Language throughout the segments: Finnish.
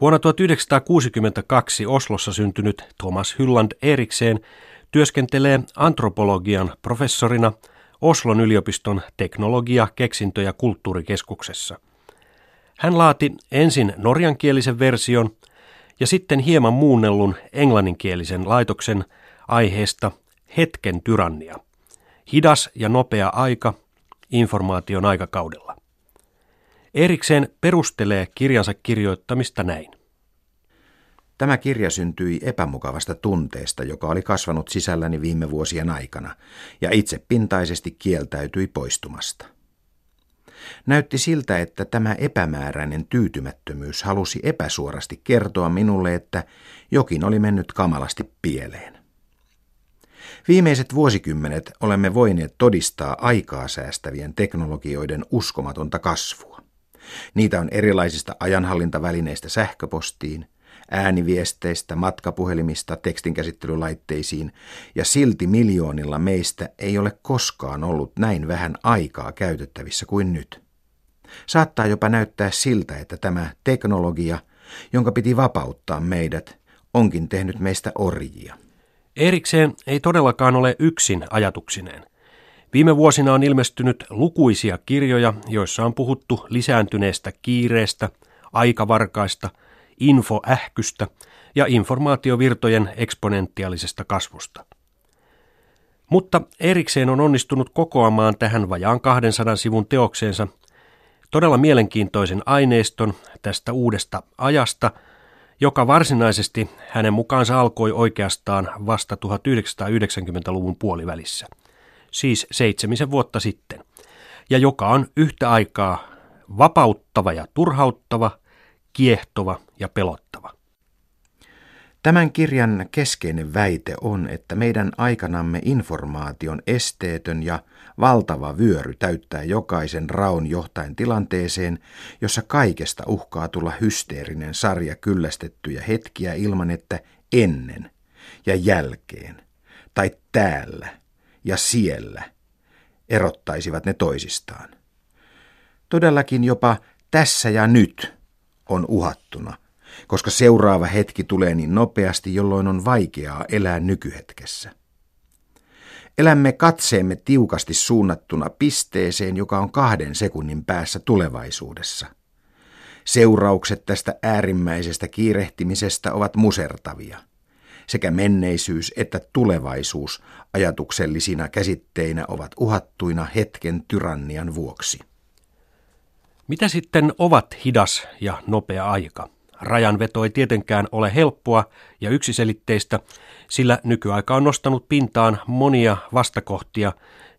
Vuonna 1962 Oslossa syntynyt Thomas Hylland Erikseen työskentelee antropologian professorina Oslon yliopiston teknologia-, keksintö- ja kulttuurikeskuksessa. Hän laati ensin norjankielisen version ja sitten hieman muunnellun englanninkielisen laitoksen aiheesta Hetken tyrannia. Hidas ja nopea aika informaation aikakaudella. Erikseen perustelee kirjansa kirjoittamista näin. Tämä kirja syntyi epämukavasta tunteesta, joka oli kasvanut sisälläni viime vuosien aikana, ja itse pintaisesti kieltäytyi poistumasta. Näytti siltä, että tämä epämääräinen tyytymättömyys halusi epäsuorasti kertoa minulle, että jokin oli mennyt kamalasti pieleen. Viimeiset vuosikymmenet olemme voineet todistaa aikaa säästävien teknologioiden uskomatonta kasvua. Niitä on erilaisista ajanhallintavälineistä sähköpostiin, ääniviesteistä, matkapuhelimista, tekstinkäsittelylaitteisiin, ja silti miljoonilla meistä ei ole koskaan ollut näin vähän aikaa käytettävissä kuin nyt. Saattaa jopa näyttää siltä, että tämä teknologia, jonka piti vapauttaa meidät, onkin tehnyt meistä orjia. Erikseen ei todellakaan ole yksin ajatuksineen. Viime vuosina on ilmestynyt lukuisia kirjoja, joissa on puhuttu lisääntyneestä kiireestä, aikavarkaista, infoähkystä ja informaatiovirtojen eksponentiaalisesta kasvusta. Mutta erikseen on onnistunut kokoamaan tähän vajaan 200 sivun teokseensa todella mielenkiintoisen aineiston tästä uudesta ajasta, joka varsinaisesti hänen mukaansa alkoi oikeastaan vasta 1990-luvun puolivälissä – siis seitsemisen vuotta sitten, ja joka on yhtä aikaa vapauttava ja turhauttava, kiehtova ja pelottava. Tämän kirjan keskeinen väite on, että meidän aikanamme informaation esteetön ja valtava vyöry täyttää jokaisen raun johtain tilanteeseen, jossa kaikesta uhkaa tulla hysteerinen sarja kyllästettyjä hetkiä ilman, että ennen ja jälkeen tai täällä ja siellä erottaisivat ne toisistaan. Todellakin jopa tässä ja nyt on uhattuna, koska seuraava hetki tulee niin nopeasti, jolloin on vaikeaa elää nykyhetkessä. Elämme katseemme tiukasti suunnattuna pisteeseen, joka on kahden sekunnin päässä tulevaisuudessa. Seuraukset tästä äärimmäisestä kiirehtimisestä ovat musertavia sekä menneisyys että tulevaisuus ajatuksellisina käsitteinä ovat uhattuina hetken tyrannian vuoksi. Mitä sitten ovat hidas ja nopea aika? Rajanveto ei tietenkään ole helppoa ja yksiselitteistä, sillä nykyaika on nostanut pintaan monia vastakohtia,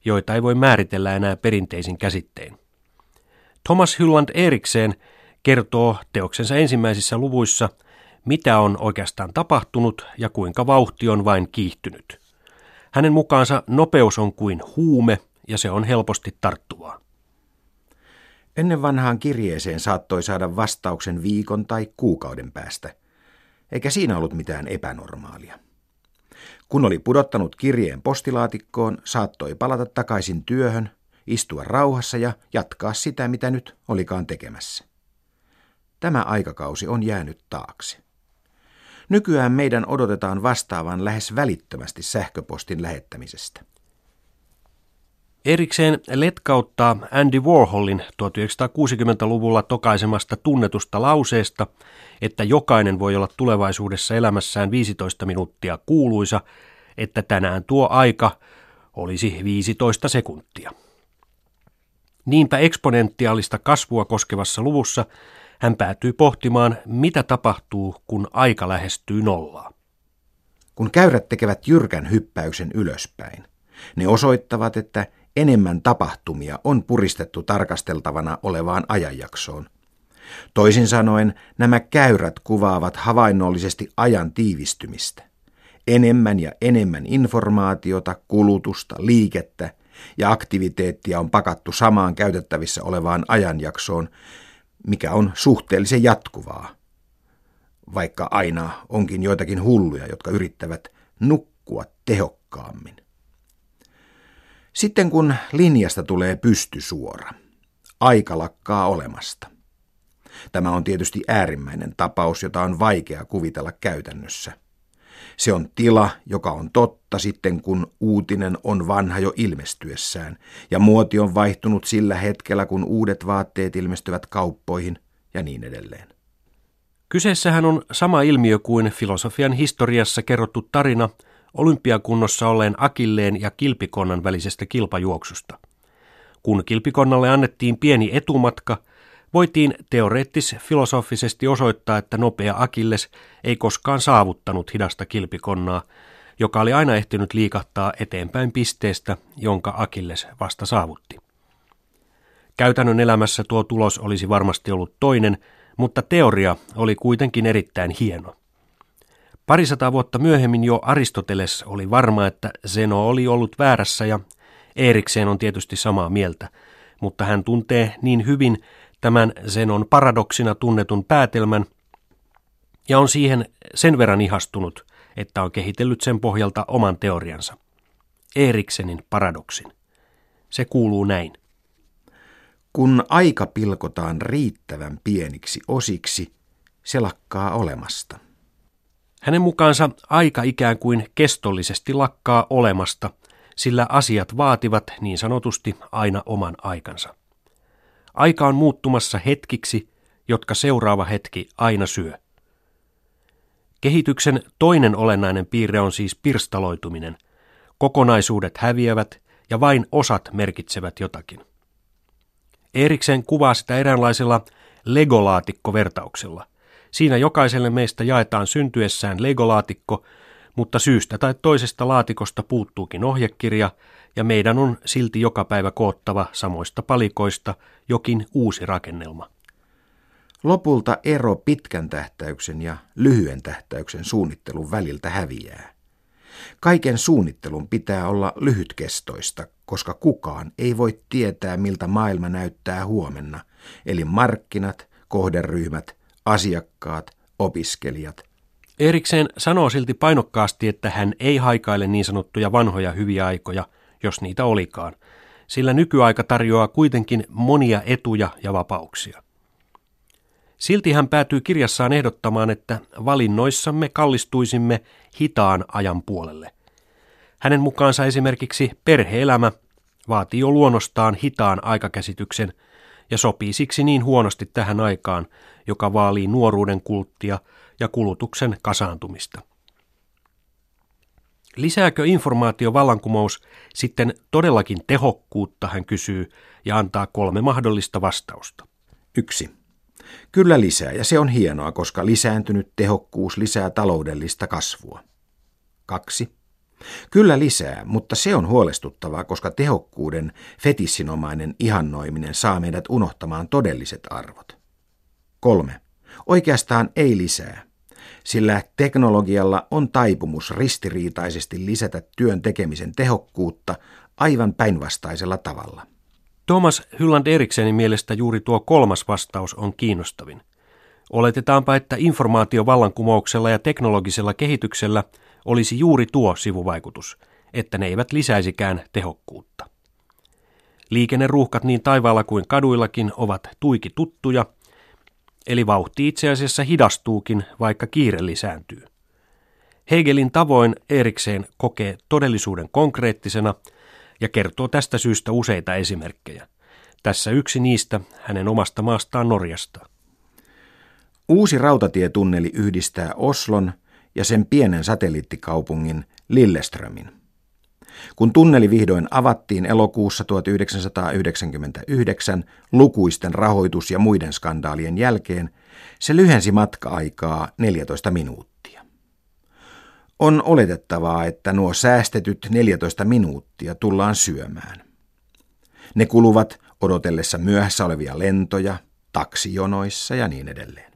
joita ei voi määritellä enää perinteisin käsittein. Thomas Hylland Erikseen kertoo teoksensa ensimmäisissä luvuissa – mitä on oikeastaan tapahtunut ja kuinka vauhti on vain kiihtynyt. Hänen mukaansa nopeus on kuin huume ja se on helposti tarttuvaa. Ennen vanhaan kirjeeseen saattoi saada vastauksen viikon tai kuukauden päästä, eikä siinä ollut mitään epänormaalia. Kun oli pudottanut kirjeen postilaatikkoon, saattoi palata takaisin työhön, istua rauhassa ja jatkaa sitä, mitä nyt olikaan tekemässä. Tämä aikakausi on jäänyt taakse. Nykyään meidän odotetaan vastaavan lähes välittömästi sähköpostin lähettämisestä. Erikseen letkauttaa Andy Warholin 1960-luvulla tokaisemasta tunnetusta lauseesta, että jokainen voi olla tulevaisuudessa elämässään 15 minuuttia kuuluisa, että tänään tuo aika olisi 15 sekuntia. Niinpä eksponentiaalista kasvua koskevassa luvussa hän päätyy pohtimaan, mitä tapahtuu, kun aika lähestyy nollaa. Kun käyrät tekevät jyrkän hyppäyksen ylöspäin, ne osoittavat, että enemmän tapahtumia on puristettu tarkasteltavana olevaan ajanjaksoon. Toisin sanoen nämä käyrät kuvaavat havainnollisesti ajan tiivistymistä. Enemmän ja enemmän informaatiota, kulutusta, liikettä ja aktiviteettia on pakattu samaan käytettävissä olevaan ajanjaksoon, mikä on suhteellisen jatkuvaa, vaikka aina onkin joitakin hulluja, jotka yrittävät nukkua tehokkaammin. Sitten kun linjasta tulee pystysuora, aika lakkaa olemasta. Tämä on tietysti äärimmäinen tapaus, jota on vaikea kuvitella käytännössä. Se on tila, joka on totta sitten, kun uutinen on vanha jo ilmestyessään, ja muoti on vaihtunut sillä hetkellä, kun uudet vaatteet ilmestyvät kauppoihin ja niin edelleen. Kyseessähän on sama ilmiö kuin filosofian historiassa kerrottu tarina olympiakunnossa olleen Akilleen ja Kilpikonnan välisestä kilpajuoksusta. Kun Kilpikonnalle annettiin pieni etumatka, voitiin teoreettis-filosofisesti osoittaa, että nopea Akilles ei koskaan saavuttanut hidasta Kilpikonnaa, joka oli aina ehtinyt liikahtaa eteenpäin pisteestä, jonka Akilles vasta saavutti. Käytännön elämässä tuo tulos olisi varmasti ollut toinen, mutta teoria oli kuitenkin erittäin hieno. Parisataa vuotta myöhemmin jo Aristoteles oli varma, että Zeno oli ollut väärässä ja Erikseen on tietysti samaa mieltä, mutta hän tuntee niin hyvin tämän Zenon paradoksina tunnetun päätelmän ja on siihen sen verran ihastunut, että on kehitellyt sen pohjalta oman teoriansa. Eriksenin paradoksin. Se kuuluu näin. Kun aika pilkotaan riittävän pieniksi osiksi, se lakkaa olemasta. Hänen mukaansa aika ikään kuin kestollisesti lakkaa olemasta, sillä asiat vaativat niin sanotusti aina oman aikansa. Aika on muuttumassa hetkiksi, jotka seuraava hetki aina syö. Kehityksen toinen olennainen piirre on siis pirstaloituminen. Kokonaisuudet häviävät ja vain osat merkitsevät jotakin. Eriksen kuvaa sitä eräänlaisella legolaatikkovertauksella. Siinä jokaiselle meistä jaetaan syntyessään legolaatikko, mutta syystä tai toisesta laatikosta puuttuukin ohjekirja ja meidän on silti joka päivä koottava samoista palikoista jokin uusi rakennelma. Lopulta ero pitkän tähtäyksen ja lyhyen tähtäyksen suunnittelun väliltä häviää. Kaiken suunnittelun pitää olla lyhytkestoista, koska kukaan ei voi tietää, miltä maailma näyttää huomenna, eli markkinat, kohderyhmät, asiakkaat, opiskelijat. Erikseen sanoo silti painokkaasti, että hän ei haikaile niin sanottuja vanhoja hyviä aikoja, jos niitä olikaan, sillä nykyaika tarjoaa kuitenkin monia etuja ja vapauksia. Silti hän päätyy kirjassaan ehdottamaan, että valinnoissamme kallistuisimme hitaan ajan puolelle. Hänen mukaansa esimerkiksi perheelämä vaatii jo luonnostaan hitaan aikakäsityksen ja sopii siksi niin huonosti tähän aikaan, joka vaalii nuoruuden kulttia ja kulutuksen kasaantumista. Lisääkö informaatiovallankumous sitten todellakin tehokkuutta, hän kysyy, ja antaa kolme mahdollista vastausta. Yksi. Kyllä lisää, ja se on hienoa, koska lisääntynyt tehokkuus lisää taloudellista kasvua. Kaksi. Kyllä lisää, mutta se on huolestuttavaa, koska tehokkuuden fetissinomainen ihannoiminen saa meidät unohtamaan todelliset arvot. Kolme. Oikeastaan ei lisää, sillä teknologialla on taipumus ristiriitaisesti lisätä työn tekemisen tehokkuutta aivan päinvastaisella tavalla. Thomas Hylland Eriksenin mielestä juuri tuo kolmas vastaus on kiinnostavin. Oletetaanpa, että informaatiovallankumouksella ja teknologisella kehityksellä olisi juuri tuo sivuvaikutus, että ne eivät lisäisikään tehokkuutta. Liikenneruuhkat niin taivaalla kuin kaduillakin ovat tuiki tuttuja, eli vauhti itse asiassa hidastuukin, vaikka kiire lisääntyy. Hegelin tavoin Erikseen kokee todellisuuden konkreettisena ja kertoo tästä syystä useita esimerkkejä. Tässä yksi niistä hänen omasta maastaan Norjasta. Uusi rautatietunneli yhdistää Oslon ja sen pienen satelliittikaupungin Lilleströmin. Kun tunneli vihdoin avattiin elokuussa 1999 lukuisten rahoitus- ja muiden skandaalien jälkeen, se lyhensi matka-aikaa 14 minuuttia. On oletettavaa, että nuo säästetyt 14 minuuttia tullaan syömään. Ne kuluvat odotellessa myöhässä olevia lentoja, taksijonoissa ja niin edelleen.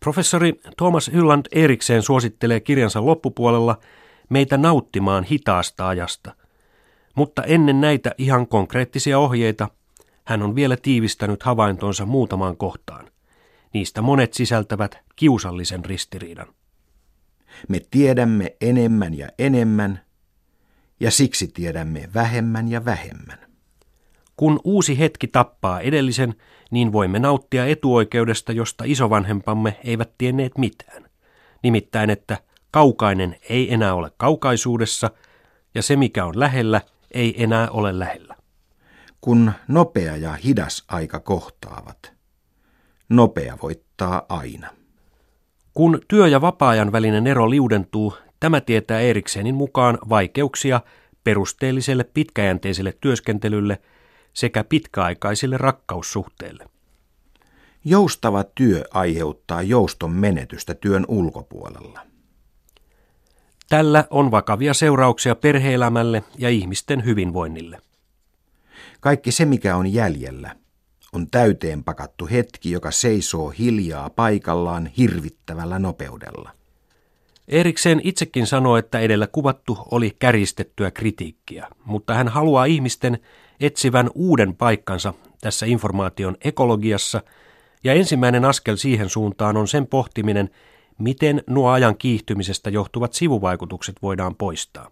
Professori Thomas Hylland Erikseen suosittelee kirjansa loppupuolella meitä nauttimaan hitaasta ajasta. Mutta ennen näitä ihan konkreettisia ohjeita hän on vielä tiivistänyt havaintonsa muutamaan kohtaan. Niistä monet sisältävät kiusallisen ristiriidan. Me tiedämme enemmän ja enemmän, ja siksi tiedämme vähemmän ja vähemmän. Kun uusi hetki tappaa edellisen, niin voimme nauttia etuoikeudesta, josta isovanhempamme eivät tienneet mitään. Nimittäin, että kaukainen ei enää ole kaukaisuudessa ja se mikä on lähellä ei enää ole lähellä. Kun nopea ja hidas aika kohtaavat, nopea voittaa aina. Kun työ- ja vapaa-ajan välinen ero liudentuu, tämä tietää Eriksenin mukaan vaikeuksia perusteelliselle pitkäjänteiselle työskentelylle sekä pitkäaikaisille rakkaussuhteille. Joustava työ aiheuttaa jouston menetystä työn ulkopuolella. Tällä on vakavia seurauksia perheelämälle ja ihmisten hyvinvoinnille. Kaikki se, mikä on jäljellä, on täyteen pakattu hetki, joka seisoo hiljaa paikallaan hirvittävällä nopeudella. Eriksen itsekin sanoi, että edellä kuvattu oli käristettyä kritiikkiä, mutta hän haluaa ihmisten etsivän uuden paikkansa tässä informaation ekologiassa, ja ensimmäinen askel siihen suuntaan on sen pohtiminen, miten nuo ajan kiihtymisestä johtuvat sivuvaikutukset voidaan poistaa.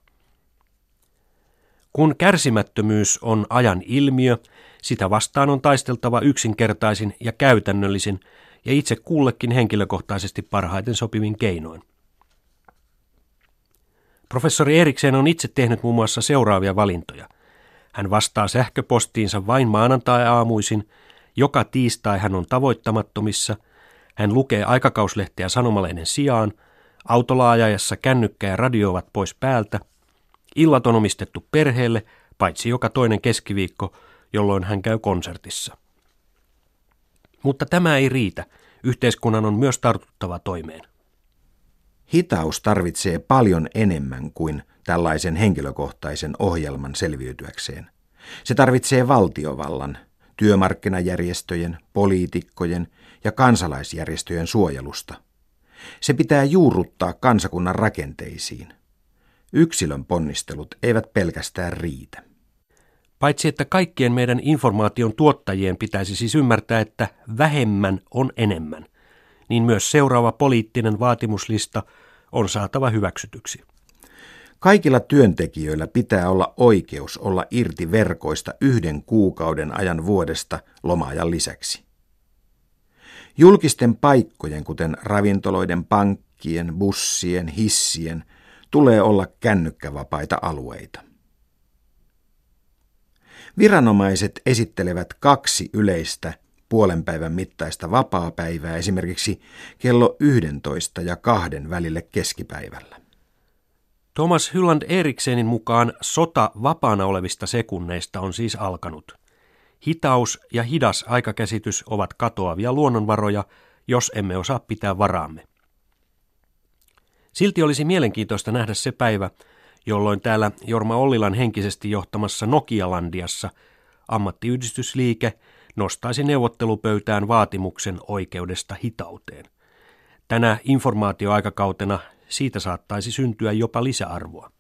Kun kärsimättömyys on ajan ilmiö, sitä vastaan on taisteltava yksinkertaisin ja käytännöllisin ja itse kullekin henkilökohtaisesti parhaiten sopivin keinoin. Professori Eriksen on itse tehnyt muun muassa seuraavia valintoja. Hän vastaa sähköpostiinsa vain maanantai-aamuisin, joka tiistai hän on tavoittamattomissa, hän lukee aikakauslehteä sanomalehden sijaan, autolaajajassa kännykkä ja radio ovat pois päältä, illat on omistettu perheelle, paitsi joka toinen keskiviikko, jolloin hän käy konsertissa. Mutta tämä ei riitä. Yhteiskunnan on myös tartuttava toimeen. Hitaus tarvitsee paljon enemmän kuin tällaisen henkilökohtaisen ohjelman selviytyäkseen. Se tarvitsee valtiovallan, työmarkkinajärjestöjen, poliitikkojen ja kansalaisjärjestöjen suojelusta. Se pitää juurruttaa kansakunnan rakenteisiin. Yksilön ponnistelut eivät pelkästään riitä. Paitsi että kaikkien meidän informaation tuottajien pitäisi siis ymmärtää, että vähemmän on enemmän, niin myös seuraava poliittinen vaatimuslista on saatava hyväksytyksi. Kaikilla työntekijöillä pitää olla oikeus olla irti verkoista yhden kuukauden ajan vuodesta lomaajan lisäksi. Julkisten paikkojen, kuten ravintoloiden, pankkien, bussien, hissien, tulee olla kännykkävapaita alueita. Viranomaiset esittelevät kaksi yleistä puolen päivän mittaista vapaapäivää esimerkiksi kello 11 ja kahden välille keskipäivällä. Thomas Hylland Eriksenin mukaan sota vapaana olevista sekunneista on siis alkanut. Hitaus ja hidas aikakäsitys ovat katoavia luonnonvaroja, jos emme osaa pitää varaamme. Silti olisi mielenkiintoista nähdä se päivä, jolloin täällä Jorma Ollilan henkisesti johtamassa Nokialandiassa ammattiyhdistysliike nostaisi neuvottelupöytään vaatimuksen oikeudesta hitauteen. Tänä informaatioaikakautena siitä saattaisi syntyä jopa lisäarvoa.